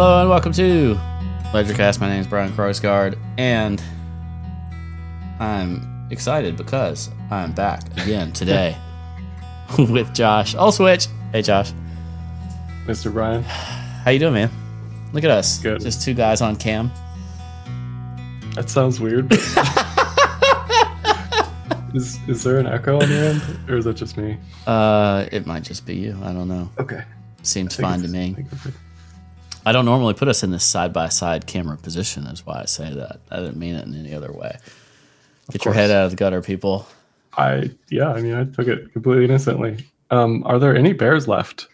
Hello and welcome to Ledgercast. My name is Brian Crossguard, and I'm excited because I'm back again today with Josh. I'll switch. Hey, Josh. Mr. Brian. How you doing, man? Look at us. Good. Just two guys on cam. That sounds weird. but- is is there an echo on your end, or is that just me? Uh, it might just be you. I don't know. Okay. Seems fine to me. I think it's- I don't normally put us in this side by side camera position. Is why I say that. I didn't mean it in any other way. Get your head out of the gutter, people. I yeah. I mean, I took it completely innocently. Um, are there any bears left?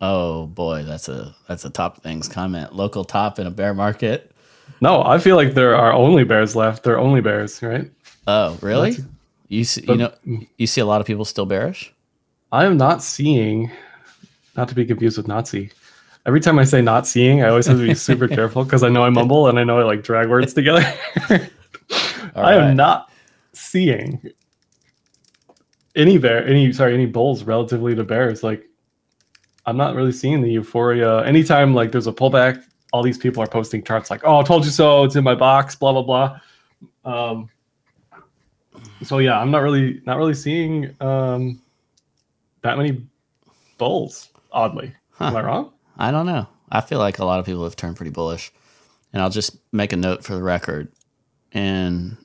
Oh boy, that's a that's a top things comment. Local top in a bear market. No, I feel like there are only bears left. They're only bears, right? Oh, really? That's- You see, you know you see a lot of people still bearish. I am not seeing, not to be confused with Nazi. Every time I say not seeing, I always have to be super careful because I know I mumble and I know I like drag words together. All I am not seeing any bear, any sorry, any bulls relatively to bears. Like, I'm not really seeing the euphoria. Anytime like there's a pullback, all these people are posting charts like, "Oh, I told you so. It's in my box." Blah blah blah. Um, so yeah, I'm not really not really seeing um, that many bulls. Oddly, am I wrong? I don't know. I feel like a lot of people have turned pretty bullish, and I'll just make a note for the record. And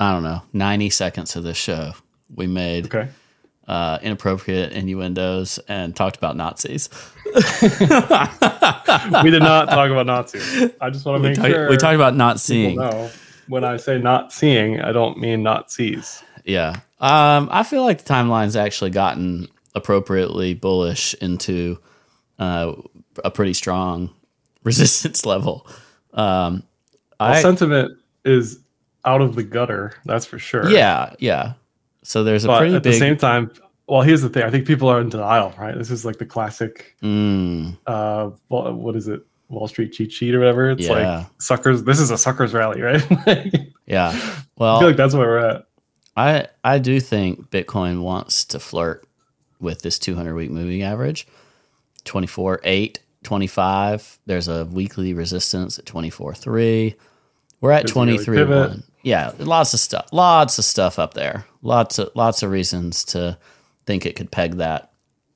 I don't know, 90 seconds of this show, we made Okay. uh, inappropriate innuendos and talked about Nazis. we did not talk about Nazis. I just want to We, make talk- sure we talked about not seeing. know when I say not seeing, I don't mean not sees. Yeah. Um, I feel like the timeline's actually gotten appropriately bullish into uh, a pretty strong resistance level. Um, Well, I, sentiment is out of the gutter, that's for sure. yeah, yeah. So there's a but pretty at big. the same time, well, here's the thing. I think people are in denial, right? This is like the classic. Mm, Uh, wha- what is it? Wall Street cheat sheet or whatever. It's Yeah. like suckers. This is a suckers rally, right? I yeah. feel Well, like that's where we're at. I I do think Bitcoin wants to flirt with this 200 week moving average. 24 8 25 there's a weekly resistance at 24 3 we're at There's 23 1 yeah lots of stuff lots of stuff up there lots of lots of reasons to think it could peg that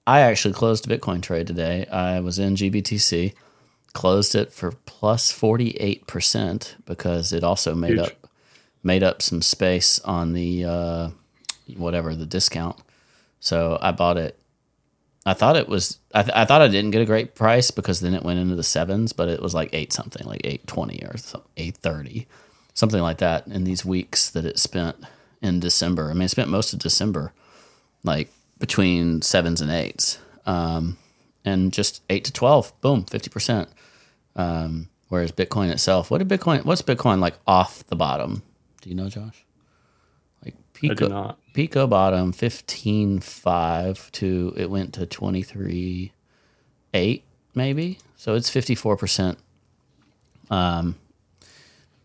i actually closed a bitcoin trade today i was in gbtc closed it for plus 48% because it also made Huge. up made up some space on the uh, whatever the discount. So I bought it. I thought it was. I, th- I thought I didn't get a great price because then it went into the sevens, but it was like eight something, like eight twenty or eight thirty, something like that. In these weeks that it spent in December, I mean, it spent most of December, like between sevens and eights, um, and just eight to twelve, boom, fifty percent. Um, whereas Bitcoin itself, what did Bitcoin? What's Bitcoin like off the bottom? Do you know, Josh? Like I do Pico, not. Pico bottom fifteen five to it went to twenty three eight maybe. So it's fifty four percent. Um,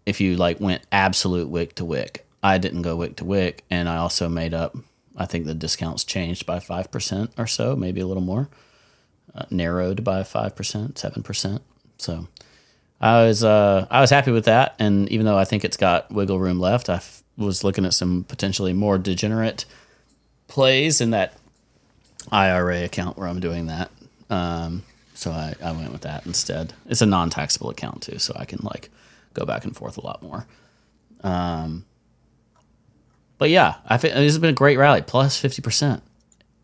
if you like went absolute wick to wick, I didn't go wick to wick, and I also made up. I think the discounts changed by five percent or so, maybe a little more, uh, narrowed by five percent, seven percent. So I was uh, I was happy with that, and even though I think it's got wiggle room left, I f- was looking at some potentially more degenerate plays in that IRA account where I'm doing that. Um, so I, I went with that instead. It's a non-taxable account too, so I can like go back and forth a lot more. Um, but yeah, I think this has been a great rally, plus fifty percent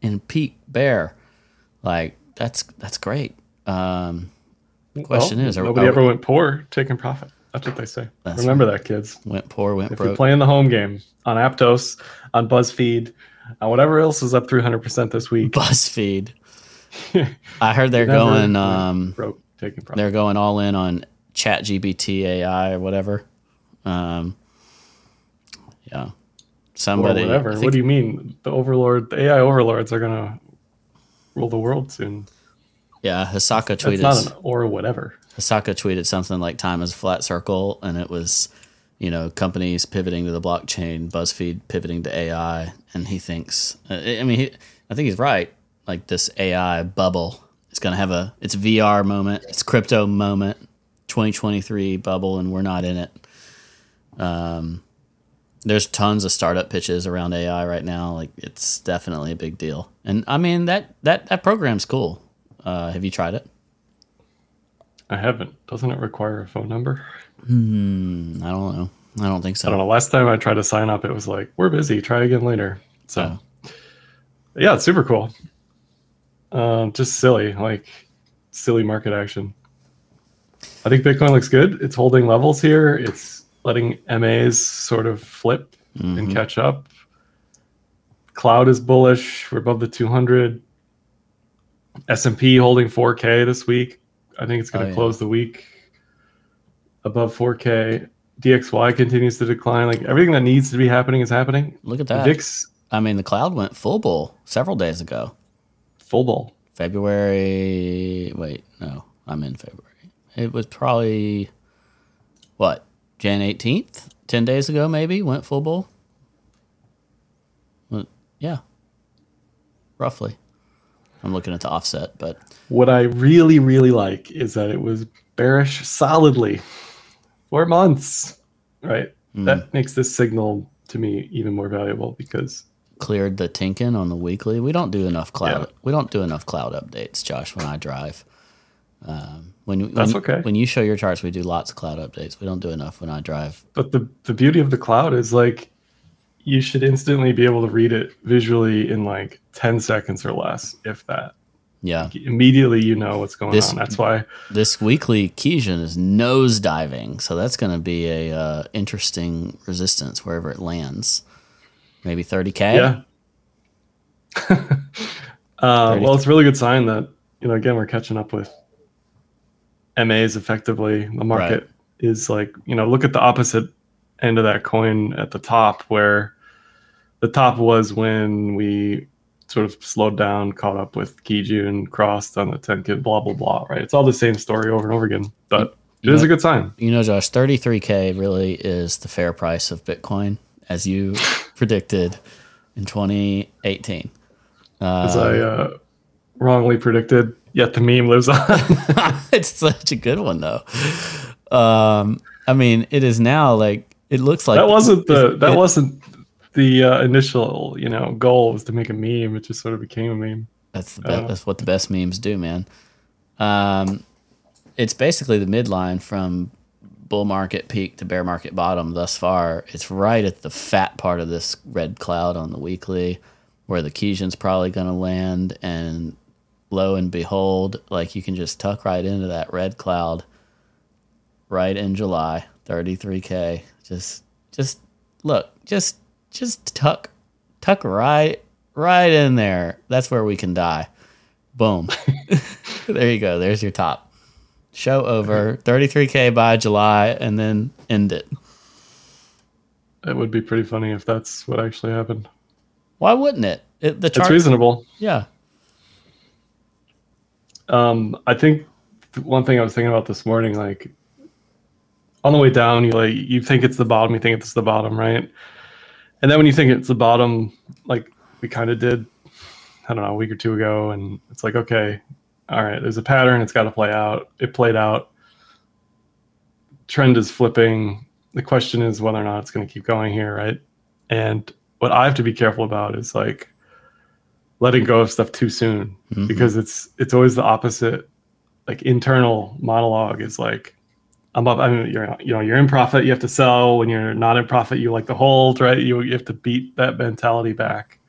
in peak bear. Like that's that's great. Um, question is, are- nobody are ever we- went poor taking profit. That's what they say. That's Remember that, kids. went poor, went If you're playing the home game on Aptos, on BuzzFeed, on whatever else is up 300% this week, BuzzFeed. I heard they're going. Um, broke taking profit. they're going all in on ChatGPT AI or whatever. Um, yeah, somebody. I whatever. think- What do you mean? The overlord, the AI overlords are gonna rule the world soon. yeah, Hsaka That's tweeted. not an or whatever. Hsaka tweeted something like "Time is a flat circle," and it was, you know, companies pivoting to the blockchain, BuzzFeed pivoting to AI, and he thinks. I I mean, he, I think he's right. Like this AI bubble It's gonna have a it's VR moment, it's crypto moment, 2023 bubble, and we're not in it. Um, there's tons of startup pitches around AI right now. Like it's definitely a big deal. And I mean that that that program's cool. Uh, have you tried it? I haven't. Doesn't it require a phone number? Hmm, I don't know. I don't think so. I don't know. Last time I tried to sign up, it was like, "We're busy. Try again later." So, Oh. yeah, it's super cool. Um, just silly, like silly market action. I think Bitcoin looks good. It's holding levels here. It's letting MAs sort of flip and Mhm. catch up. Cloud is bullish. We're above the 200. S&P holding 4K this week. I think it's going Oh, to yeah. close the week above 4K. DXY continues to decline. Like everything that needs to be happening is happening. Look at that. VIX I mean, the cloud went full bull several days ago. full bull. February. Wait, no, I'm in February. It was probably what Jan 18th, ten days ago, maybe went full bull. Well, yeah, roughly. I'm looking at the offset, but What I really, really like is that it was bearish solidly for months. Right. Mm. That makes this signal to me even more valuable because cleared the Tenkan on the weekly. We don't do enough cloud. Yeah. We don't do enough cloud updates, Josh. When I drive, um, when That's when, okay. When you show your charts, we do lots of cloud updates. We don't do enough when I drive. but the the beauty of the cloud is like you should instantly be able to read it visually in like 10 seconds or less if that. Yeah, immediately you know what's going This- on. That's why this weekly Kijun-sen is nose diving, so that's going to be a uh, interesting resistance wherever it lands. Maybe 30k. yeah. Uh, well it's a really good sign that you know again we're catching up with mas effectively. The market is like you know look at the opposite end of that coin at the top where the top was when we sort of slowed down caught up with Kijun and crossed on the Tenkan blah blah blah right it's all the same story over and over again but it You is a good sign You know, Josh, 33K really is the fair price of Bitcoin, as you predicted in 2018. as i uh, wrongly predicted yet the meme lives on it's such a good one, though. Um, I mean, it is now like, it looks like that wasn't the that it- wasn't the uh, initial you know goal was to make a meme it just sort of became a meme That's the Uh, that's what the best memes do, man. Um, it's basically the midline from bull market peak to bear market bottom thus far. It's right at the fat part of this red cloud on the weekly, where the Kijun-sen's probably going to land, and lo and behold, like you can just tuck right into that red cloud, right in July, thirty three k. Just just look, just just tuck tuck right right in there. That's where we can die. Boom. there you go. There's your top. Show over. 33k by July and then end it. it would be pretty funny if that's what actually happened Why wouldn't it? it the it's reasonable Yeah. um i think one thing i was thinking about this morning like on the way down you like you think it's the bottom you think it's the bottom right? And then when you think it's the bottom like we kind of did i don't know a week or two ago and it's like okay all right there's a pattern it's got to play out. It played out. Trend is flipping. The question is whether or not it's going to keep going here right? And what i have to be careful about is like letting go of stuff too soon Mhm. because it's it's always the opposite. Like internal monologue is like i'm i mean you're you know you're in profit you have to sell. When you're not in profit you like to hold right? You, you have to beat that mentality back.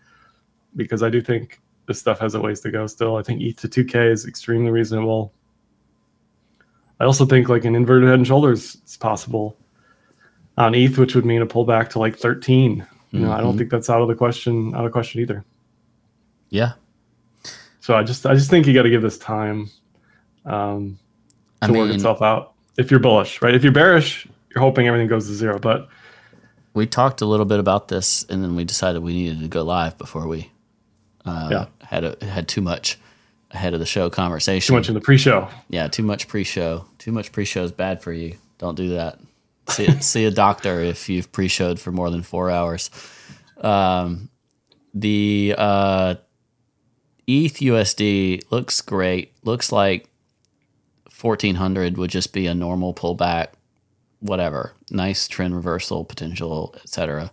Because i do think this stuff has a ways to go still. I think eth to 2k is extremely reasonable. I also think like an inverted head and shoulders is possible. On eth which would mean a pullback to like 13 you know i don't Mhm. think that's out of the question out of question either. Yeah. so I just I just think you got to give this time um, I to work itself out. If you're bullish, right? If you're bearish, you're hoping everything goes to zero. But we talked a little bit about this and then we decided we needed to go live before we uh, Yeah. had a, had too much ahead of the show conversation. too much in the pre-show. Yeah, too much pre-show. Too much pre-show is bad for you. Don't do that. See, see a doctor if you've pre-showed for more than four hours. Um, the uh, ETH USD looks great. Looks like 1400 would just be a normal pullback, whatever. Nice trend reversal potential, etc.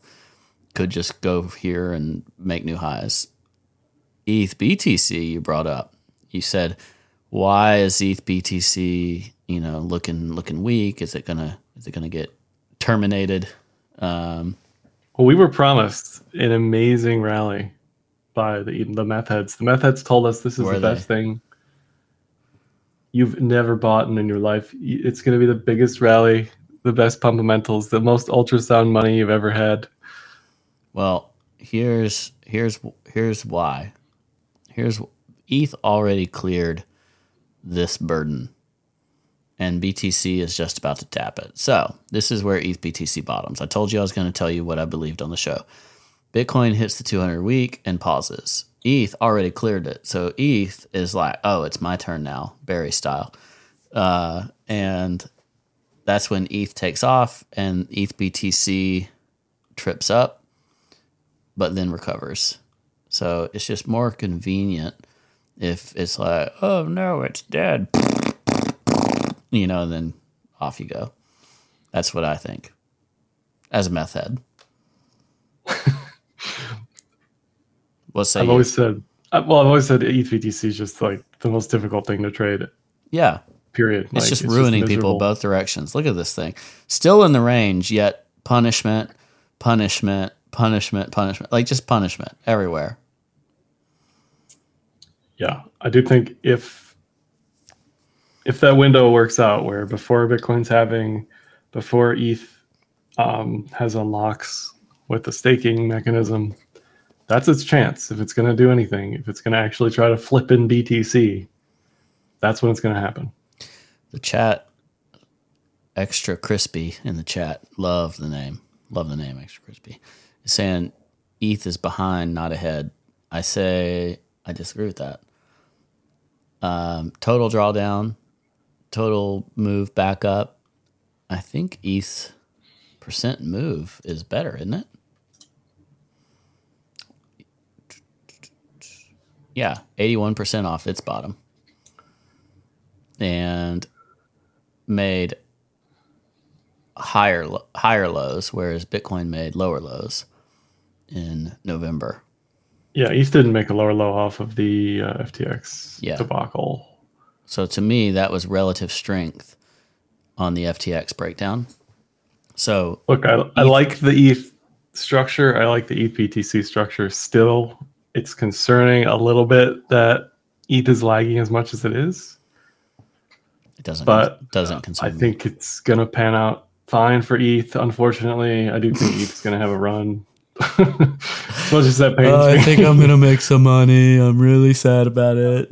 Could just go here and make new highs. ETH BTC you brought up. You said, why is ETH BTC, you know, looking looking weak? Is it gonna is it gonna get terminated? Um, Well, we were promised an amazing rally by the the meth heads. The meth heads told us this is the they? best thing you've never bought in your life. It's going to be the biggest rally, the best fundamentals, the most ultrasound money you've ever had. Well, here's here's here's why. Here's ETH already cleared this burden, and BTC is just about to tap it. So this is where ETH BTC bottoms. I told you I was going to tell you what I believed on the show. Bitcoin hits the 200 week and pauses. ETH already cleared it, so ETH is like, oh, it's my turn now, Barry style, uh, and that's when ETH takes off and ETH BTC trips up but then recovers. So it's just more convenient if it's like, oh no, it's dead. You know, then off you go. That's what I think. As a meth head. What's say I've you? always said, uh, well, I've always said ETH BTC is just like the most difficult thing to trade. yeah, Period. it's Like, just ruining people both directions. Look at this thing. Still in the range, yet punishment, punishment, punishment, punishment. Like just punishment everywhere. Yeah, I do think if if that window works out where before Bitcoin's having before ETH um, has unlocks with the staking mechanism, that's its chance. If it's going to do anything, if it's going to actually try to flip in BTC, that's when it's going to happen. The chat, extra crispy in the chat. Love the name. Love the name, extra crispy. Is saying ETH is behind, not ahead. I say I disagree with that. Um, total drawdown, total move back up. I think ETH percent move is better, isn't it? Yeah, eighty-one percent off its bottom, and made higher higher lows, whereas Bitcoin made lower lows in November. Yeah, ETH didn't make a lower low off of the uh, FTX Yeah. debacle. So to me, that was relative strength on the FTX breakdown. So Look, I, I like the ETH structure. I like the ETH BTC structure still. It's concerning a little bit that ETH is lagging as much as it is. it doesn't But, doesn't consume. I think it's going to pan out fine for ETH. Unfortunately, I do think ETH is going to have a run. as much as that pains uh, me. I think I'm gonna make some money. I'm really sad about it.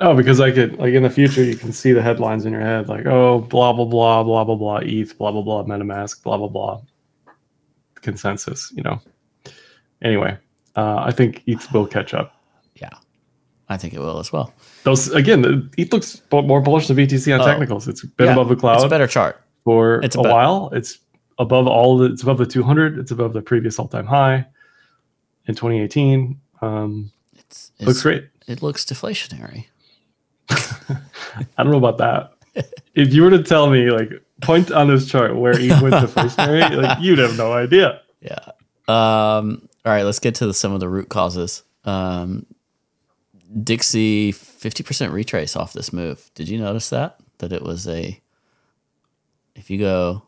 Oh, because I could like in the future you can see the headlines in your head, like oh blah blah blah blah blah blah ETH blah blah blah MetaMask blah blah blah consensus. You know. Anyway, uh, I think ETH will catch up. yeah, I think it will as well. Those again, ETH looks more bullish than BTC on Oh. technicals. It's been Yeah, above the cloud. It's a better chart. for it's a a bet- while. It's above all. The, it's above the 200. It's above the previous all time high in 2018. Um, It's, looks great. it looks deflationary. I don't know about that. if you were to tell me, like, point on this chart where ETH went deflationary, like, you'd have no idea. Yeah. Um, all right, let's get to the, some of the root causes. Um, Dixie, 50% retrace off this move. Did you notice that? That it was a, if you go,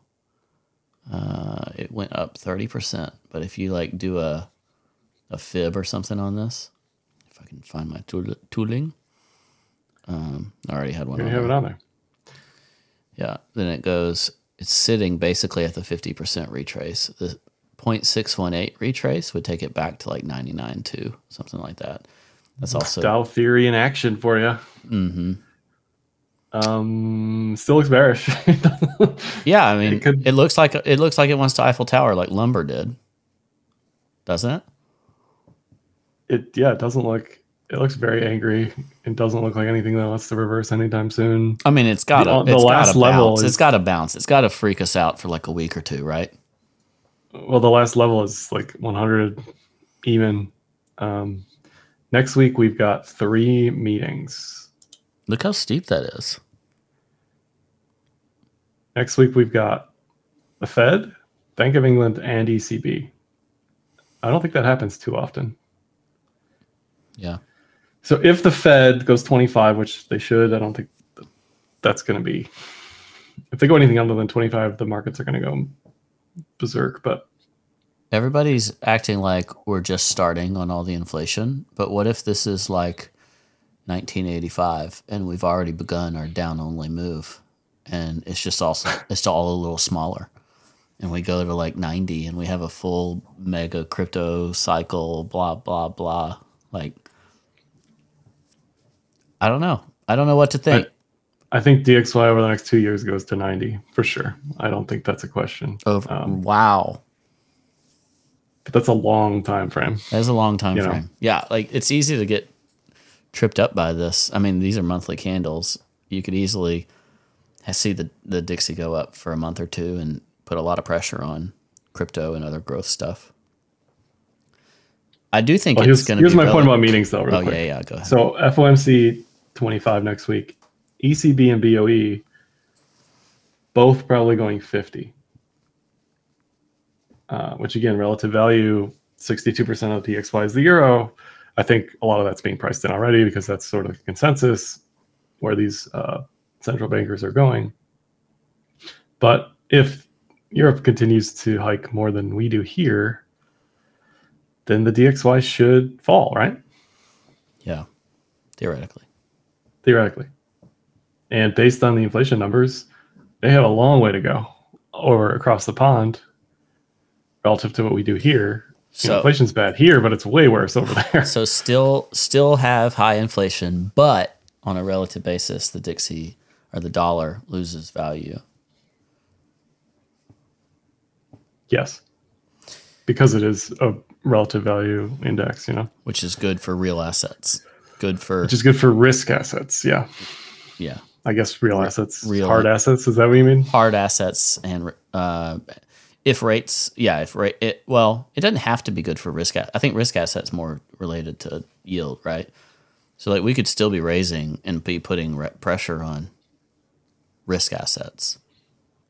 uh, it went up 30%. But if you like do a, a fib or something on this, if I can find my tool, tooling, um, I already had one. You're on have there. it on there. Yeah. Then it goes, it's sitting basically at the 50% retrace. The 0.618 retrace would take it back to like 99.2, something like that. That's also, Dow theory in action for you. Mm-hmm. Um, still looks bearish. yeah. I mean, It it, looks like, it looks like it wants to Eiffel Tower like lumber did. Doesn't it? it yeah, it doesn't look. It looks very angry. It doesn't look like anything that wants to reverse anytime soon. I mean, it's got to, The- it's the last level bounce. is- It's got to bounce. It's got to freak us out for like a week or two, right? Well, the last level is like 100 even. Um, next week we've got three meetings. Look how steep that is. Next week we've got the Fed, Bank of England, and ECB. I don't think that happens too often. Yeah. So if the Fed goes 25, which they should, I don't think that's going to be. If they go anything other than 25, the markets are going to go berserk. But Everybody's acting like we're just starting on all the inflation, but what if this is like 1985 and we've already begun our down only move and it's just also it's all a little smaller and we go to like 90 and we have a full mega crypto cycle blah blah blah like I don't know. I don't know what to think. I think DXY over the next two years goes to 90 for sure. I don't think that's a question. Over, um, wow. But that's a long time frame. That's a long time You know. frame. Yeah, like it's easy to get tripped up by this. I mean, these are monthly candles. You could easily see the the Dixie go up for a month or two and put a lot of pressure on crypto and other growth stuff. I do think Well, it's here's going to. here's my point about meetings, though. Oh quick. yeah, yeah. Go ahead. So FOMC 25 next week, ECB and BOE both probably going 50. Uh, which again, relative value, 62% of the DXY is the euro. I think a lot of that's being priced in already because that's sort of the consensus where these uh, central bankers are going. But if Europe continues to hike more than we do here, then the DXY should fall, right? yeah, theoretically. theoretically. And based on the inflation numbers, they have a long way to go over across the pond relative to what we do here. You know, inflation's bad here, but it's way worse over there. so still still have high inflation, but on a relative basis, the Dixie or the dollar loses value. yes. Because it is a relative value index, you know, which is good for real assets. Good for which is good for risk assets. Yeah. yeah, I guess real assets, real- hard assets. Is that what you mean? hard assets and uh, if rates, yeah, if rate it well, it doesn't have to be good for risk. I think risk assets more related to yield, right? So like we could still be raising and be putting re- pressure on risk assets.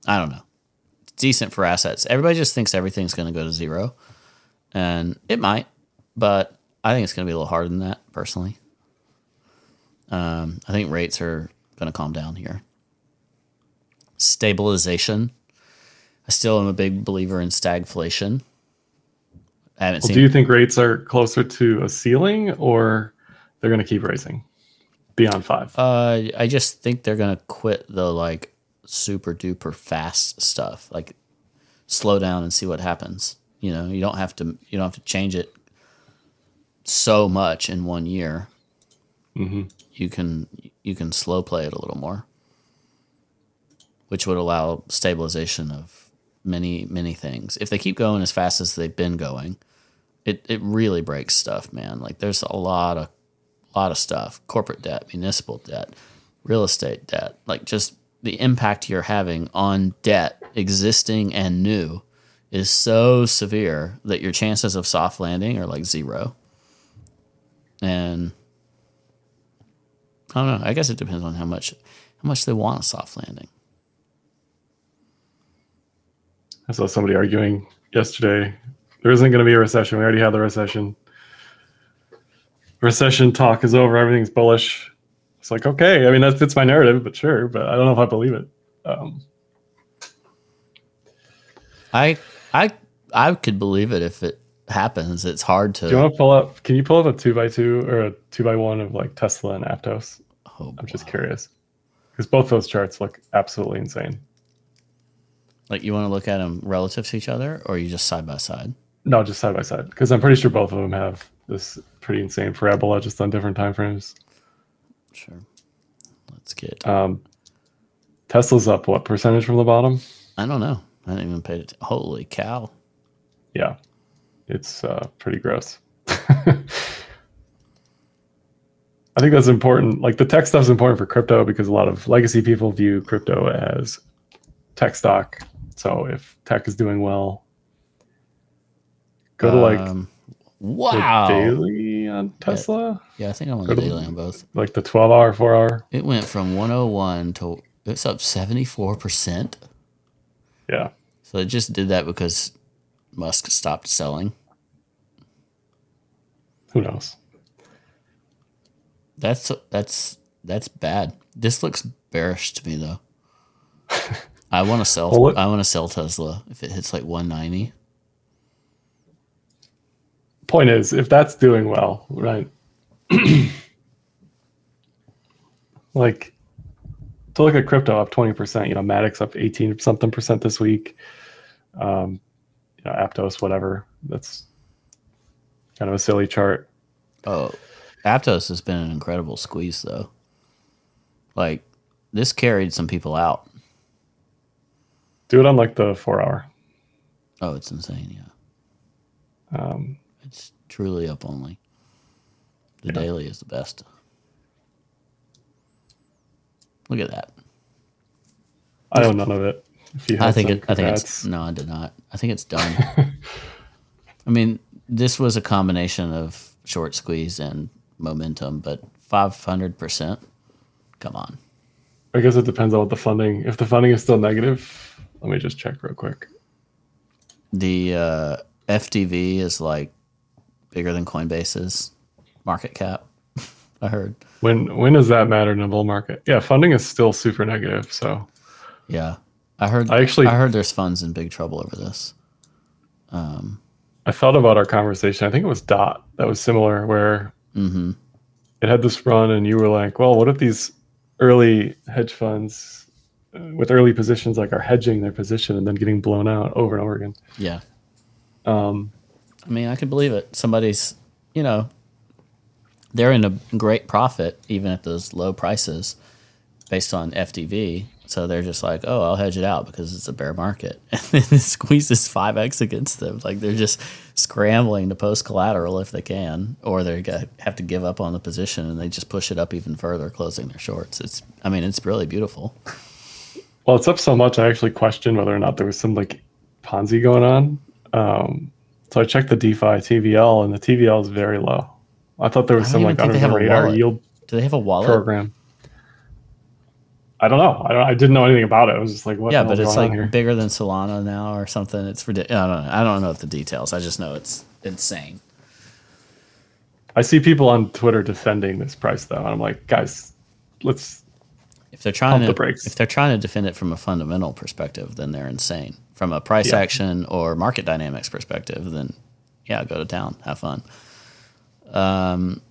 I don't know. It's decent for assets. Everybody just thinks everything's going to go to zero, and it might, but I think it's going to be a little harder than that personally. Um, I think rates are going to calm down here. Stabilization. I still am a big believer in stagflation. I haven't Well, seen. do you think rates are closer to a ceiling or they're going to keep raising beyond five? Uh, I just think they're gonna quit the like super duper fast stuff. Like, slow down and see what happens. You know, you don't have to. You don't have to change it so much in one year. hmm You can you can slow play it a little more, which would allow stabilization of many many things. If they keep going as fast as they've been going, it it really breaks stuff, man. Like there's a lot of lot of stuff corporate debt municipal debt real estate debt like just the impact you're having on debt existing and new is so severe that your chances of soft landing are like zero and i don't know i guess it depends on how much how much they want a soft landing I saw somebody arguing yesterday. There isn't going to be a recession. We already had the recession. Recession talk is over. Everything's bullish. It's like okay. I mean that fits my narrative, but sure. But I don't know if I believe it. Um, i i i could believe it if it happens it's hard to do you want to pull up? Can you pull up a two by two or a two by one of like Tesla and Aptos? oh, I'm just wow. curious because both those charts look absolutely insane. like you want to look at them relative to each other or you just side by side No, just side by side because I'm pretty sure both of them have this pretty insane parabola just on different time frames. sure let's get Um, Tesla's up what percentage from the bottom? I don't know. I didn't even pay it. Holy cow! Yeah, it's uh, pretty gross. I think that's important. Like the tech stuff is important for crypto because a lot of legacy people view crypto as tech stock. So if tech is doing well, go to like Um, Wow. daily on Tesla, Yeah, I think I'm on the Go to- daily on both. like the 12 hour, 4 hour. It went from 101 to it's up 74%. Yeah. So it just did that because Musk stopped selling. Who knows? That's that's that's bad. This looks bearish to me though. I want to sell. Well, I want to sell Tesla if it hits like 190. Point is, if that's doing well, right? like to look at crypto up 20%, you know, Matic's up 18 something percent this week. Um, you know, Aptos, whatever. That's kind of a silly chart. Oh, Aptos has been an incredible squeeze though. Like this carried some people out. Do it on like the four hour. Oh, it's insane. Yeah, Um, it's truly up only. The Yeah. daily is the best. Look at that. I own none of it. If you I think it. I think it's no. I did not. I think it's done. I mean, this was a combination of short squeeze and momentum, but five hundred percent. Come on. I guess it depends on what the funding. If the funding is still negative, let me just check real quick. The uh, FDV is like bigger than Coinbase's market cap. I heard. When when does that matter in a bull market? Yeah, funding is still super negative. So Yeah, I heard. I actually- I heard there's funds in big trouble over this. Um. I thought about our conversation. I think it was Dot that was similar, where hmm it had this run, and you were like, "Well, what if these early hedge funds uh, with early positions like are hedging their position and then getting blown out over and over again?" Yeah. Um, I mean, I could believe it. Somebody's, you know, they're in a great profit even at those low prices based on FDV. So they're just like, oh, I'll hedge it out because it's a bear market. And then it squeezes 5x against them. Like they're just scrambling to post collateral if they can, or they have to give up on the position and they just push it up even further, closing their shorts. It's, I mean, it's really beautiful. well, it's up so much. I actually questioned whether or not there was some like Ponzi going on. Um, so I checked the DeFi TVL, and the TVL is very low. I thought there was some like under the radar wallet. yield Do they have a wallet? program. I don't know. I, don't, I didn't know anything about it. I was just like, what? yeah, but it's like bigger than Solana now or something. It's ridiculous. I don't know. I don't know the details. I just know it's insane. I see people on Twitter defending this price though, and I'm like, guys, let's. If they're trying Pump to the brakes. if they're trying to defend it from a fundamental perspective, then they're insane. From a price Yeah. action or market dynamics perspective, then yeah, go to town, have fun. Um,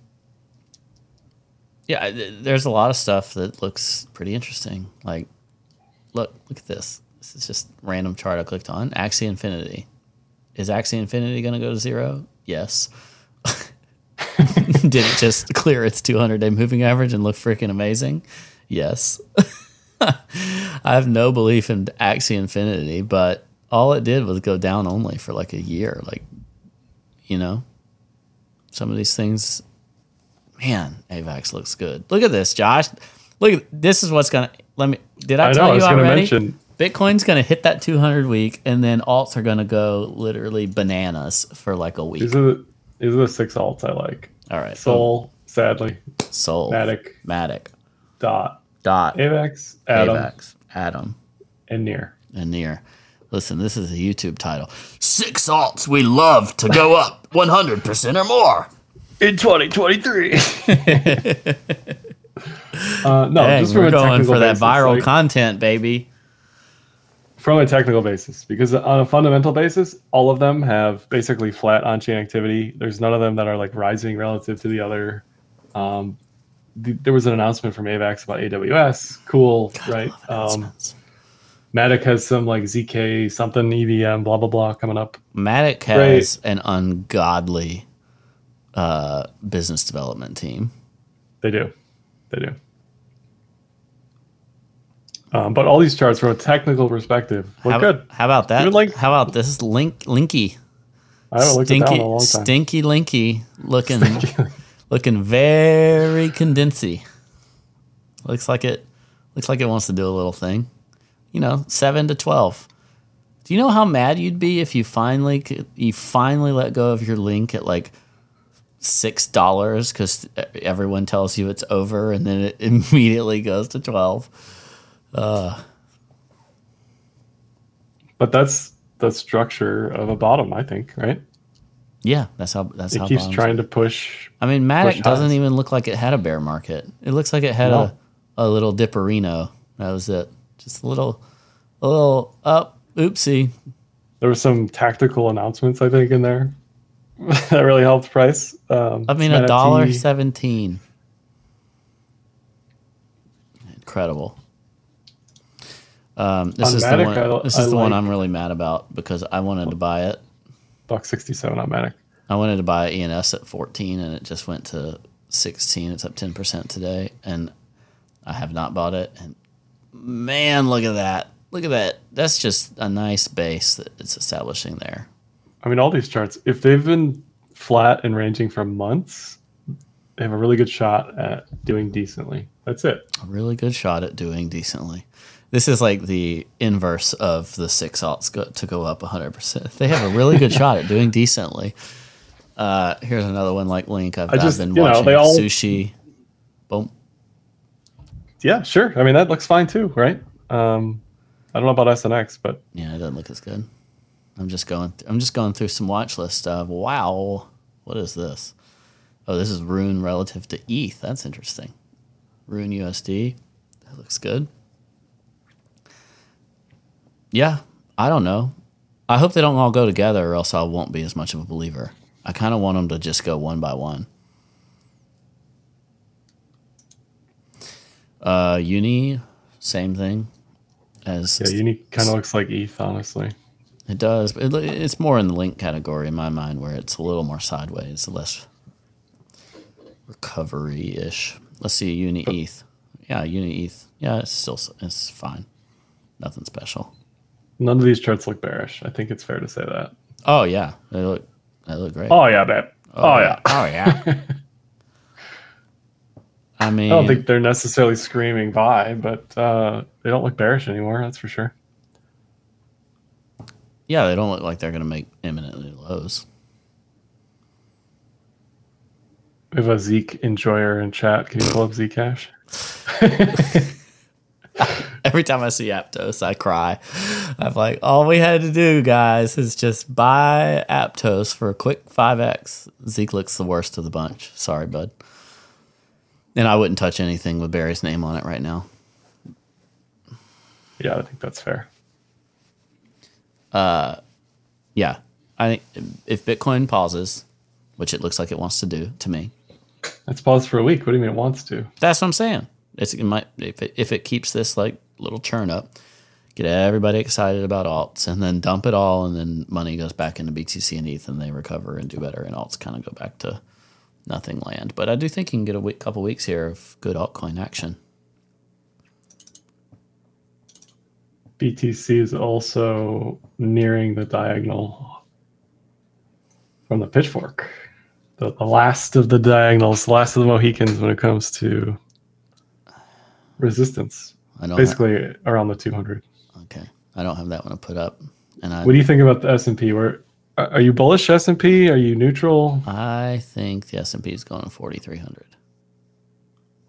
yeah, th- there's a lot of stuff that looks pretty interesting. Like, look, look at this. This is just random chart I clicked on. Axie Infinity. Is Axie Infinity going to go to zero? Yes. Did it just clear its 200 day moving average and look freaking amazing? Yes. I have no belief in Axie Infinity, but all it did was go down only for like a year. Like, you know, some of these things, man, AVAX looks good. Look at this, Josh. Look, at this is what's gonna. Let me. Did I, I tell know. I you was already? mention. Bitcoin's gonna hit that 200 week, and then alts are gonna go literally bananas for like a week. These are the these are the six alts I like. All right, Sol, sadly, Sol, Matic, Matic, Dot, Dot, Avax, Atom, AVAX, Atom, and Near. and Near. Listen, this is a YouTube title. Six alts we love to go up 100% or more. In 2023. uh, no, Dang, just from we're a going technical for that viral like, content, baby. from a technical basis because on a fundamental basis all of them have basically flat on-chain activity. There's none of them that are like rising relative to the other. Um, th- there was an announcement from avax about aws cool right? um, matic has some like zk something evm blah blah blah coming up. Matic has an ungodly uh, business development team. they do they do um, but all these charts from a technical perspective look How, good how about that? Even like- how about this? Link, Linky, i haven't looked at that stinky, in a long time stinky Linky, looking looking very condensy. Looks like it looks like it wants to do a little thing. You know, seven to twelve. Do you know how mad you'd be if you finally you finally let go of your link at like six dollars because everyone tells you it's over, and then it immediately goes to twelve. Uh. But that's the structure of a bottom, I think, right? Yeah, that's how that's It how. keeps trying to push. I mean, Matic doesn't highs. even look like it had a bear market. It looks like it had No. a, a little dipperino. That was it. Just a little, a little up. Oopsie. There were some tactical announcements, I think, in there that really helped price. Um, I mean, a dollar seventeen. Incredible. Um, this On is Matic, the one. I- this I is the one like- I'm really mad about because I wanted to buy it. buck sixty-seven on Matic. I wanted to buy ENS at 14 and it just went to 16. It's up 10% today and I have not bought it. And man, look at that. Look at that. That's just a nice base that it's establishing there. I mean, all these charts, if they've been flat and ranging for months, they have a really good shot at doing decently. That's it. A really good shot at doing decently. This is like the inverse of the six alts go, to go up 100%. They have a really good shot at doing decently. Uh, here's another one like Link. I've, just- I've been know, watching they all- sushi. Boom. Yeah, sure. I mean, that looks fine too, right? Um, I don't know about SNX, but Yeah, it doesn't look as good. I'm just going. Th- I'm just going through some watch list stuff. Wow, what is this? Oh, this is Rune relative to ETH. That's interesting. Rune USD. That looks good. Yeah, I don't know. I hope they don't all go together, or else I won't be as much of a believer. I kind of want them to just go one by one. Uh, Uni, same thing. As yeah, Uni kind of looks like ETH, honestly. It does, but it, it's more in the link category in my mind, where it's a little more sideways, less recovery ish. Let's see, Uni ETH. Yeah, Uni ETH. Yeah, it's still it's fine. Nothing special. None of these charts look bearish. I think it's fair to say that. Oh yeah, they look they look great. Oh yeah, babe. Oh, yeah. Oh yeah. I mean, I don't think they're necessarily screaming buy, but uh, they don't look bearish anymore. That's for sure. Yeah, they don't look like they're gonna make imminently lows. We have a Zeke enjoyer in chat. Can you pull up Zcash? Every time I see Aptos, I cry. I'm like, all we had to do, guys, is just buy Aptos for a quick 5x. Zeke looks the worst of the bunch. Sorry, bud. And I wouldn't touch anything with Barry's name on it right now. Yeah, I think that's fair. Uh, yeah. I think if Bitcoin pauses, which it looks like it wants to do to me, Let's pause for a week. What do you mean it wants to? that's what I'm saying. It's, it might if it, if it keeps this like little churn up, get everybody excited about alts, and then dump it all, and then money goes back into BTC and ETH, and they recover and do better, and alts kind of go back to nothing land. But I do think you can get a week, couple weeks here of good altcoin action. BTC is also nearing the diagonal from the pitchfork. The, the last of the diagonals, the last of the Mohicans when it comes to resistance. I don't Basically around the 200. okay. I don't have that one to put up, and I What do you think about the S&P? Where are you bullish S&P? Are you neutral? I think the S and P is going to 4,300,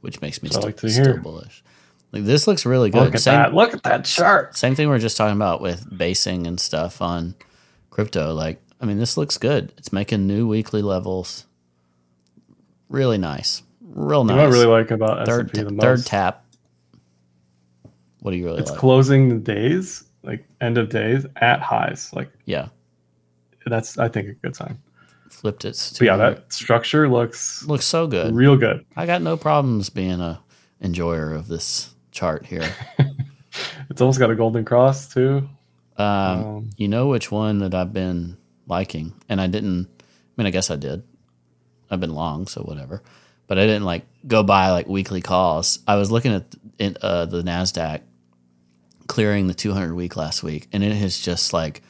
which makes me st- like still hear. bullish. Like this looks really good. Look at Same- that. Look at that chart. Same thing we are just talking about with basing and stuff on crypto. Like, I mean, this looks good. It's making new weekly levels. Really nice. Real nice. What. I really like about third, S&P the most. third tap. What do you really like? It's like? closing the days, like end of days at highs. Like yeah. that's I think a good sign. Flipped it. Yeah, that structure looks looks so good. real good. I got no problems being a enjoyer of this chart here. It's almost got a golden cross too. Um, Um, you know which one that I've been liking, and I didn't. I mean, I guess I did. I've been long, so whatever. But I didn't like go buy like weekly calls. I was looking at in, uh, the Nasdaq clearing the 200 week last week, and it has just like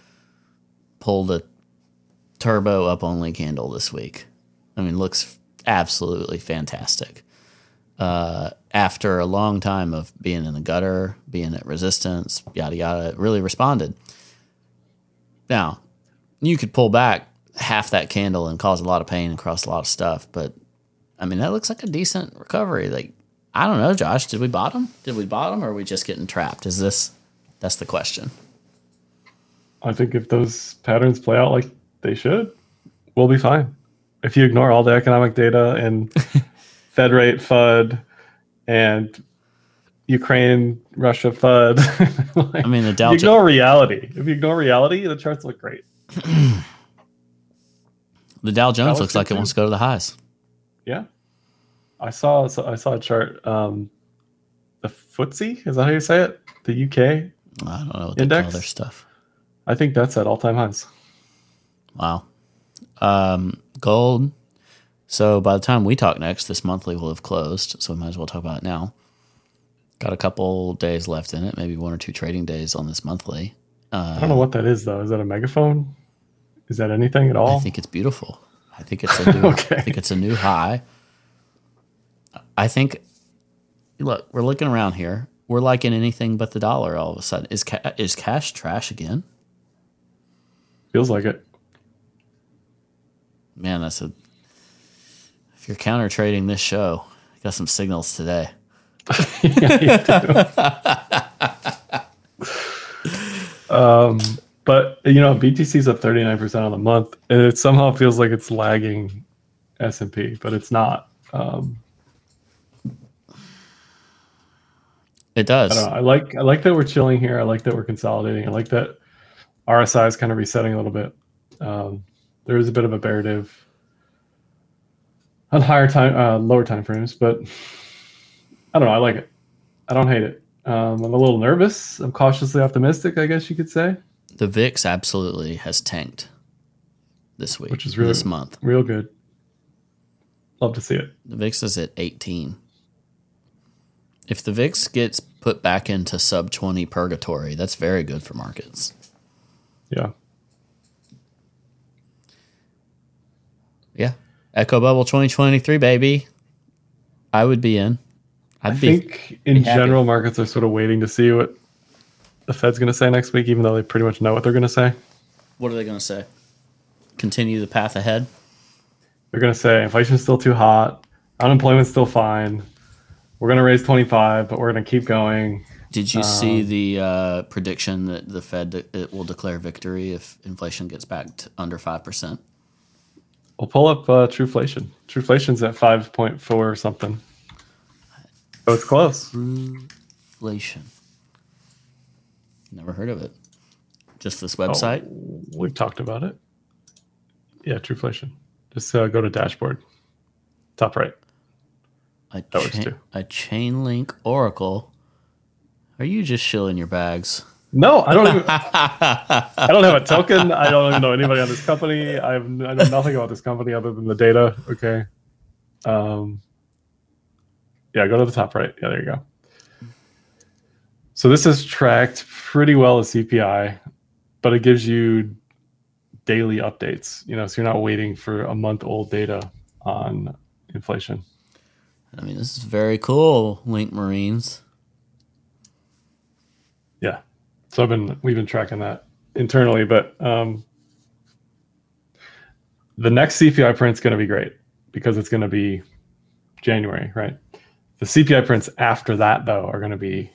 pulled a turbo up only candle this week. I mean, looks absolutely fantastic. Uh, after a long time of being in the gutter, being at resistance, yada yada, it really responded. Now, you could pull back half that candle and cause a lot of pain across a lot of stuff, but I mean, that looks like a decent recovery. Like, I don't know, Josh, did we bottom? Did we bottom or are we just getting trapped? Is this that's the question. I think if those patterns play out like they should, we'll be fine. If you ignore all the economic data and Fed rate FUD and Ukraine Russia FUD, like, I mean, the Dow ignore reality. If you ignore reality, the charts look great. the Dow Jones looks like it wants to go to the highs. Yeah, I saw I saw a chart. Um, the FTSE is that how you say it? The UK. I don't know what Index? their stuff. I think that's at all time highs. Wow. Um, gold. So by the time we talk next, this monthly will have closed. So we might as well talk about it now. Got a couple days left in it, maybe one or two trading days on this monthly. I don't know what that is though. Is that a megaphone? Is that anything at all? I think it's beautiful. I think it's a new, Okay. I think it's a new high. I think. Look, we're looking around here. We're liking anything but the dollar. All of a sudden, is ca- is cash trash again? Feels like it. Man, that's a. If you're counter trading this show, you got some signals today. Um, but you know, BTC's up 39% on the month, and it somehow feels like it's lagging S&P, but it's not. Um, It does. I don't know. I like I like that we're chilling here. I like that we're consolidating. I like that RSI is kind of resetting a little bit. Um, there is a bit of a bear div on higher time, uh, lower time frames, but I don't know. I like it. I don't hate it. Um, I'm a little nervous. I'm cautiously optimistic. I guess you could say. The VIX absolutely has tanked this week, Which is really- this month. Real good. Love to see it. The VIX is at 18. If the VIX gets put back into sub 20 purgatory, that's very good for markets. Yeah. Yeah. Echo Bubble 2023, baby. I would be in. I'd I think in general, markets are sort of waiting to see what the Fed's going to say next week, even though they pretty much know what they're going to say. what are they going to say? Continue the path ahead? They're going to say inflation's still too hot, unemployment's still fine. We're going to raise 25, but we're going to keep going. Did you see the uh, prediction that the Fed de- it will declare victory if inflation gets back to under 5%? We'll pull up uh, Truflation. Truflation's at 5.4 or something. So it's close. Inflation. Never heard of it. Just this website? Oh, we've talked about it. Yeah, Truflation. Just uh, go to dashboard. Top right. a, that works cha- too. a Chainlink oracle. Are you just shilling your bags? No, I don't. Even, I don't have a token. I don't even know anybody on this company. I have I know nothing about this company other than the data. Okay. Um. Yeah, go to the top right. Yeah, there you go. So this is tracked pretty well as CPI, but it gives you daily updates. You know, so you're not waiting for a month old data on inflation. I mean, this is very cool, Link Marines. Yeah. So I've been we've been tracking that internally, but um, the next CPI print's going to be great because it's going to be January, right? The CPI prints after that though are going to be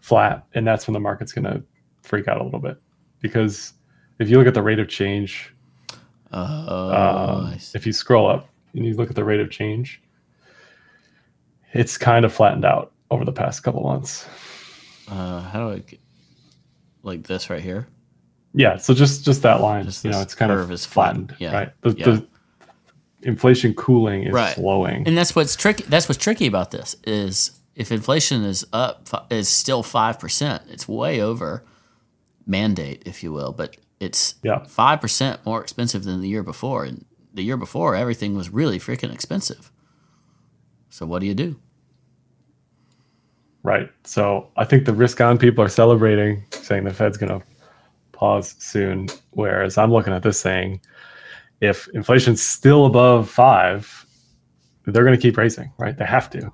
flat, and that's when the market's going to freak out a little bit because if you look at the rate of change, Oh, um, if you scroll up and you look at the rate of change, it's kind of flattened out over the past couple months. Uh, how do I get like this right here? Yeah, so just just that line, Just you know, it's kind of is flattened, flattened, yeah, right? The, yeah. the inflation cooling is Right. slowing. And that's what's tricky. That's what's tricky about this is if inflation is up is still five percent, it's way over mandate, if you will, but it's Yeah. five percent more expensive than the year before, and the year before everything was really freaking expensive. So what do you do? Right. So I think the risk on people are celebrating, saying the Fed's going to pause soon. Whereas I'm looking at this saying, if inflation's still above five, they're going to keep raising, right? They have to.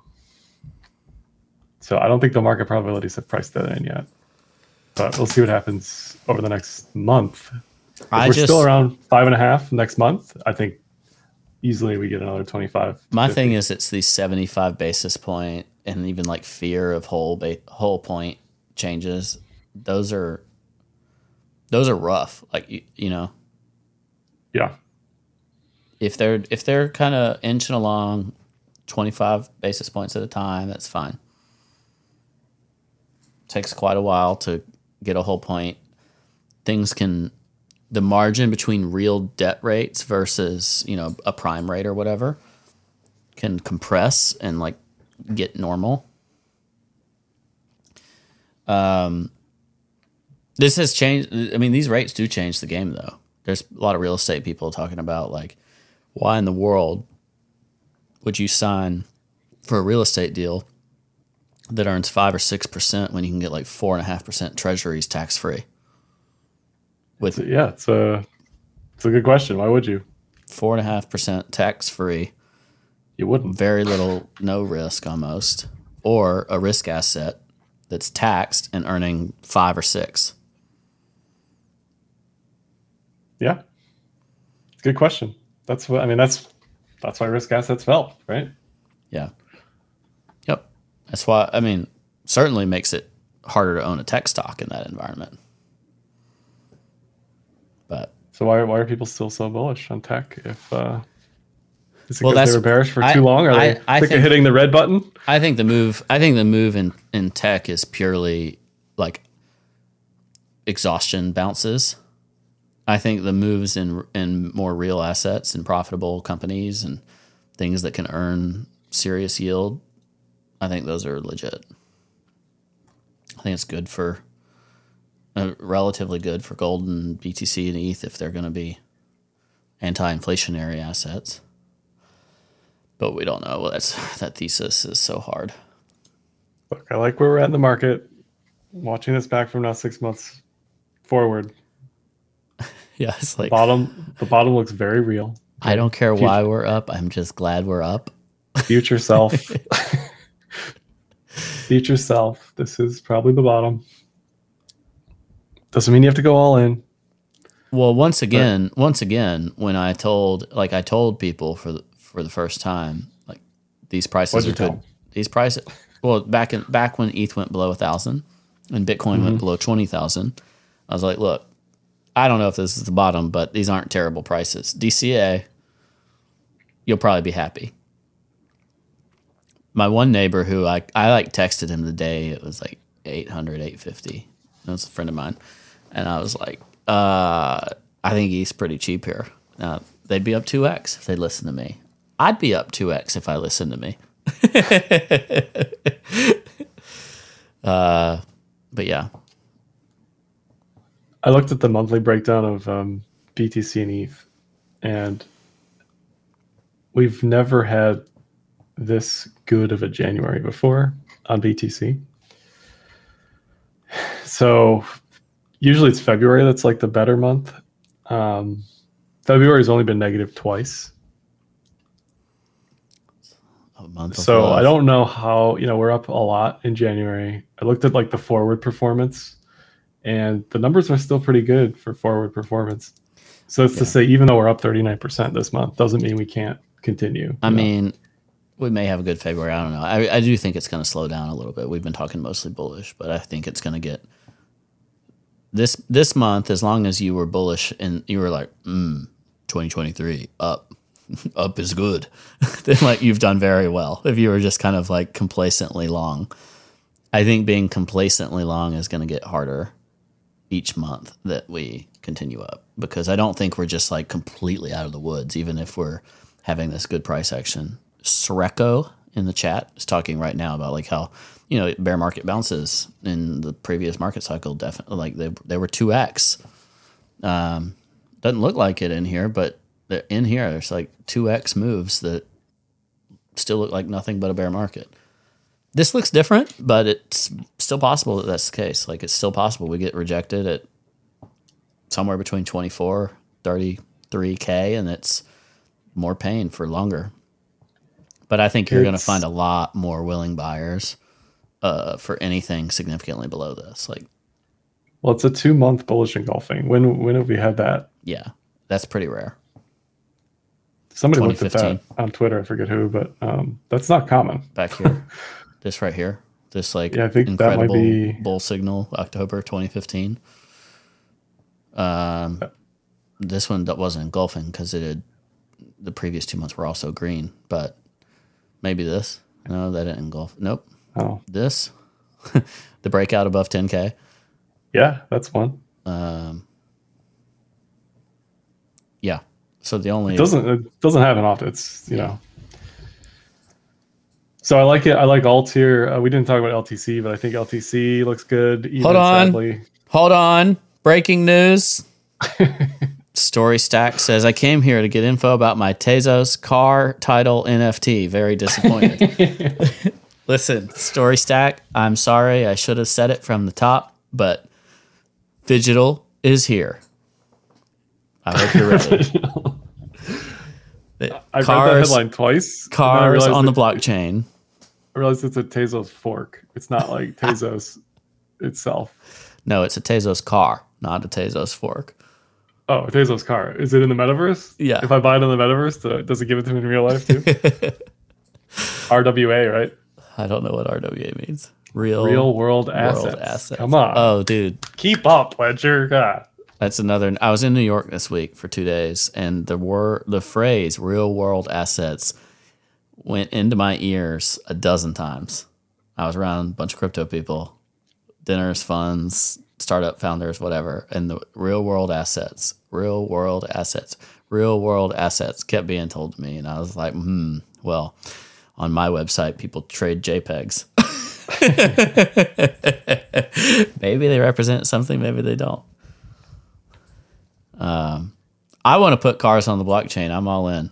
So I don't think the market probabilities have priced that in yet. But we'll see what happens over the next month. If I we're just still around five and a half next month, I think easily we get another 25. my 50. thing is it's these 75 basis point and even like fear of whole ba- whole point changes. Those are those are rough. Like you, you know, Yeah. if they're if they're kind of inching along 25 basis points at a time, that's fine. Takes quite a while to get a whole point. Things can the margin between real debt rates versus, you know, a prime rate or whatever can compress and like get normal. Um this has changed I mean these rates do change the game though. There's a lot of real estate people talking about like why in the world would you sign for a real estate deal that earns five or six percent when you can get like four and a half percent treasuries tax free? With So, yeah, it's a it's a good question. Why would you? four and a half percent tax free, You wouldn't. very little, no risk almost, or a risk asset that's taxed and earning five or six. Yeah. Good question. That's what I mean. That's that's why risk assets fell, right? Yeah. Yep. That's why, I mean, certainly makes it harder to own a tech stock in that environment. But So why why are people still so bullish on tech? If uh, is it Well, that's- they were bearish for I- too long? Are I- they I think- of hitting the red button? I think the move, I think the move in, in tech is purely like exhaustion bounces. I think the moves in in more real assets and profitable companies and things that can earn serious yield, I think those are legit. I think it's good for uh, relatively good for gold and BTC and ETH if they're going to be anti-inflationary assets. But we don't know. Well, that's that thesis is so hard. Look, I like where we're at in the market. Watching this back from now six months forward, Yeah, it's like bottom the bottom looks very real. I don't care why we're up. I'm just glad we're up. Future self, future self. This is probably the bottom. Doesn't mean you have to go all in. Well, once again, once again, when I told, like, I told people for the, for the first time, like, these prices are good. These prices, well, back in back when ETH went below a thousand and Bitcoin Mm-hmm. went below twenty thousand, I was like, look, I don't know if this is the bottom, but these aren't terrible prices. DCA, you'll probably be happy. My one neighbor who I, I like texted him the day it was like 800, 850. That was a friend of mine. And I was like, uh, I think he's pretty cheap here. Now, they'd be up 2x if they listen to me. I'd be up 2x if I listened to me. uh, but yeah, I looked at the monthly breakdown of um, BTC and ETH, and we've never had this good of a January before on BTC. So usually it's February that's like the better month. Um, February's only been negative twice. a month. So. I don't know how, you know, we're up a lot in January. I looked at like the forward performance and the numbers are still pretty good for forward performance. So it's Yeah. to say, even though we're up 39% this month, doesn't mean we can't continue. I know? mean, we may have a good February. I don't know. I, I do think it's going to slow down a little bit. We've been talking mostly bullish, but I think it's going to get this this month. As long as you were bullish and you were like, mm, 2023 up, up is good. then like you've done very well. If you were just kind of like complacently long, I think being complacently long is going to get harder each month that we continue up because I don't think we're just like completely out of the woods, even if we're having this good price action. Sreko in the chat is talking right now about like how you know bear market bounces in the previous market cycle definitely like they they were two x. Um, doesn't look like it in here, but in here there's like two x moves that still look like nothing but a bear market. This looks different, but it's still possible that that's the case. Like it's still possible we get rejected at somewhere between 24, 33k, and it's more pain for longer. But I think you're going to find a lot more willing buyers uh, for anything significantly below this. Like Well, it's a two month bullish engulfing. When when have we had that? Yeah, that's pretty rare. Somebody looked at that on Twitter. I forget who, but um, that's not common. Back here, this right here, this like Yeah, I think that might incredible be- bull signal, October 2015. Um, this one that wasn't engulfing because it had the previous two months were also green, but maybe this. No, that didn't engulf. Nope. Oh, This, the breakout above 10k. yeah, that's one. Um, yeah. So the only It doesn't it doesn't happen often. It's you know. So I like it. I like alt here. Uh, we didn't talk about LTC, but I think LTC looks good. Even Hold on. Sadly. Hold on. Breaking news. Story Stack says I came here to get info about my Tezos car title NFT. Very disappointed. Listen, Story Stack, I'm sorry. I should have said it from the top, but Digital is here. I hope you're ready. The I read that cars headline twice. cars on the blockchain. I realized it's a Tezos fork. It's not like Tezos itself. No, it's a Tezos car, not a Tezos fork. Oh, a Tezos car. Is it in the metaverse? Yeah. If I buy it in the metaverse, uh, does it give it to me in real life too? RWA, right? I don't know what RWA means. Real Real world world assets. assets. Come on. Oh, dude, Keep up, Ledger. God. that's another. I was in New York this week for two days, and the word, the phrase "real world assets" went into my ears a dozen times. I was around a bunch of crypto people, dinners, funds, startup founders, whatever, and the real world assets, real world assets, real world assets kept being told to me, and I was like, hmm. Well, on my website, people trade JPEGs. maybe they represent something, maybe they don't. Um, I want to put cars on the blockchain. I'm all in.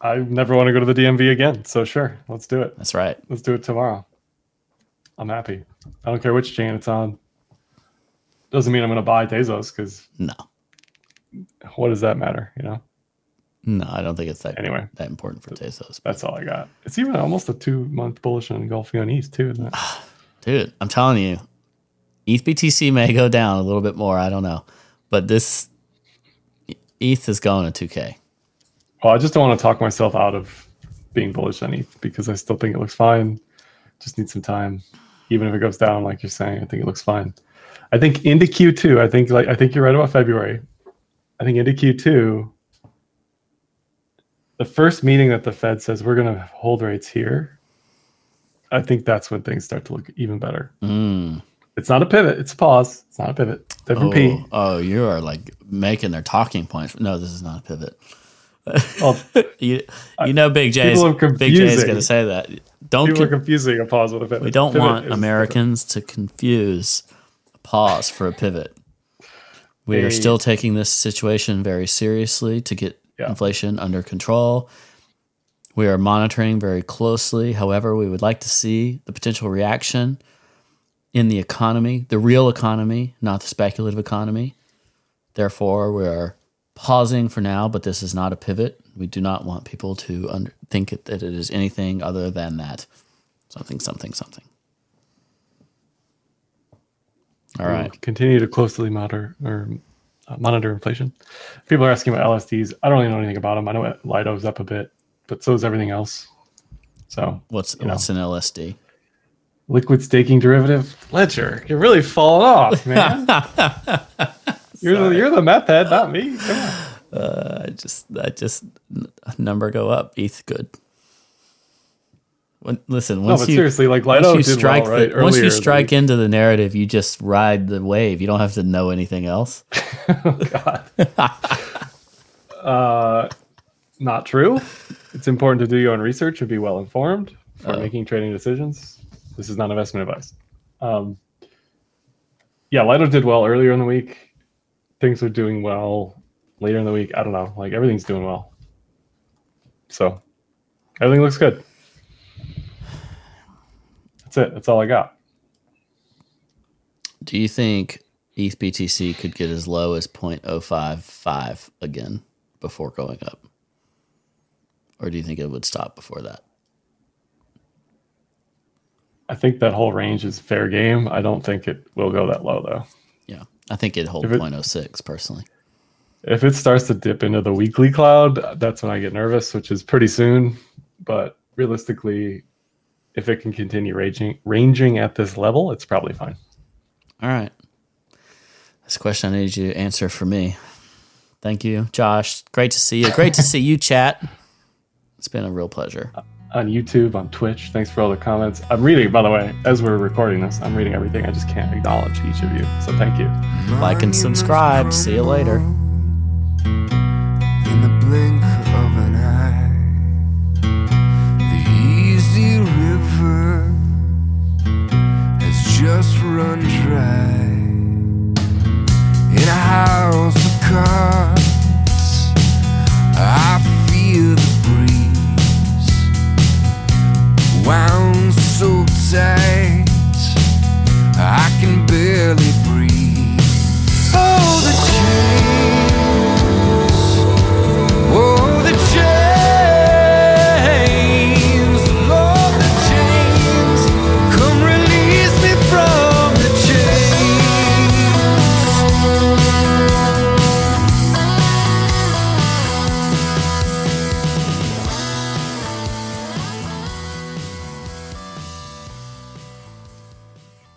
I never want to go to the DMV again. So sure, let's do it. That's right. Let's do it tomorrow. I'm happy. I don't care which chain it's on. Doesn't mean I'm going to buy Tezos because No, what does that matter? You know. No, I don't think it's that Anyway, that important for Tezos. that's all I got. It's even almost a two month bullish on engulfing on ETH too, isn't it? Dude, I'm telling you, ETH BTC may go down a little bit more. I don't know, but this ETH is going to 2K. Well, I just don't want to talk myself out of being bullish on ETH because I still think it looks fine. Just need some time. Even if it goes down, like you're saying, I think it looks fine. I think into Q2, I think like I think you're right about February. I think into Q2, the first meeting that the Fed says we're going to hold rates here, I think that's when things start to look even better. Mm. It's not a pivot; it's a pause. It's not a pivot. Different P. Oh, oh, you are like making their talking points. No, this is not a pivot. Well, You, you know, Big J people are Big J is going to say that. Don't people are confusing a pause with a pivot. we don't Pivot want Americans to confuse a pause for a pivot. We are still taking this situation very seriously to get Yeah. inflation under control. We are monitoring very closely. However, we would like to see the potential reaction in the economy, the real economy, not the speculative economy. Therefore, we are pausing for now, but this is not a pivot. We do not want people to under- think it, that it is anything other than that. Something, something, something. All right. Continue to closely monitor or uh, monitor inflation. People are asking about LSDs. I don't really know anything about them. I know it Lido's up a bit, but so is everything else. So What's you know. what's an LSD? liquid staking derivative ledger. You're really falling off, man. you're the, you're the meth head, not me. Come on. Uh, I just I just number go up. ETH good. When, listen, No, once but you seriously, like once you did strike well, right? the, once you strike week. into the narrative, you just ride the wave. You don't have to know anything else. God. uh, not true. It's important to do your own research and be well informed for Oh. making trading decisions. This is not investment advice. Um, yeah, Lido did well earlier in the week. Things are doing well later in the week. I don't know. Like everything's doing well. So everything looks good. That's it. That's all I got. Do you think ETH BTC could get as low as 0.055 again before going up? Or do you think it would stop before that? I think that whole range is fair game. I don't think it will go that low though. Yeah, I think it'd hold it- 0.06 personally. If it starts to dip into the weekly cloud, that's when I get nervous, which is pretty soon. But realistically, if it can continue ranging ranging at this level, it's probably fine. All right. That's a question I need you to answer for me. Thank you, Josh. Great to see you. Great to see you, chat. It's been a real pleasure. Uh, on YouTube, on Twitch, thanks for all the comments. I'm reading, by the way, as we're recording this, I'm reading everything. I just can't acknowledge each of you. So thank you. Like and subscribe. See you later. just run dry in a house of cards. I feel the breeze wound so tight I can barely breathe. Oh, the chains! Oh, the chains!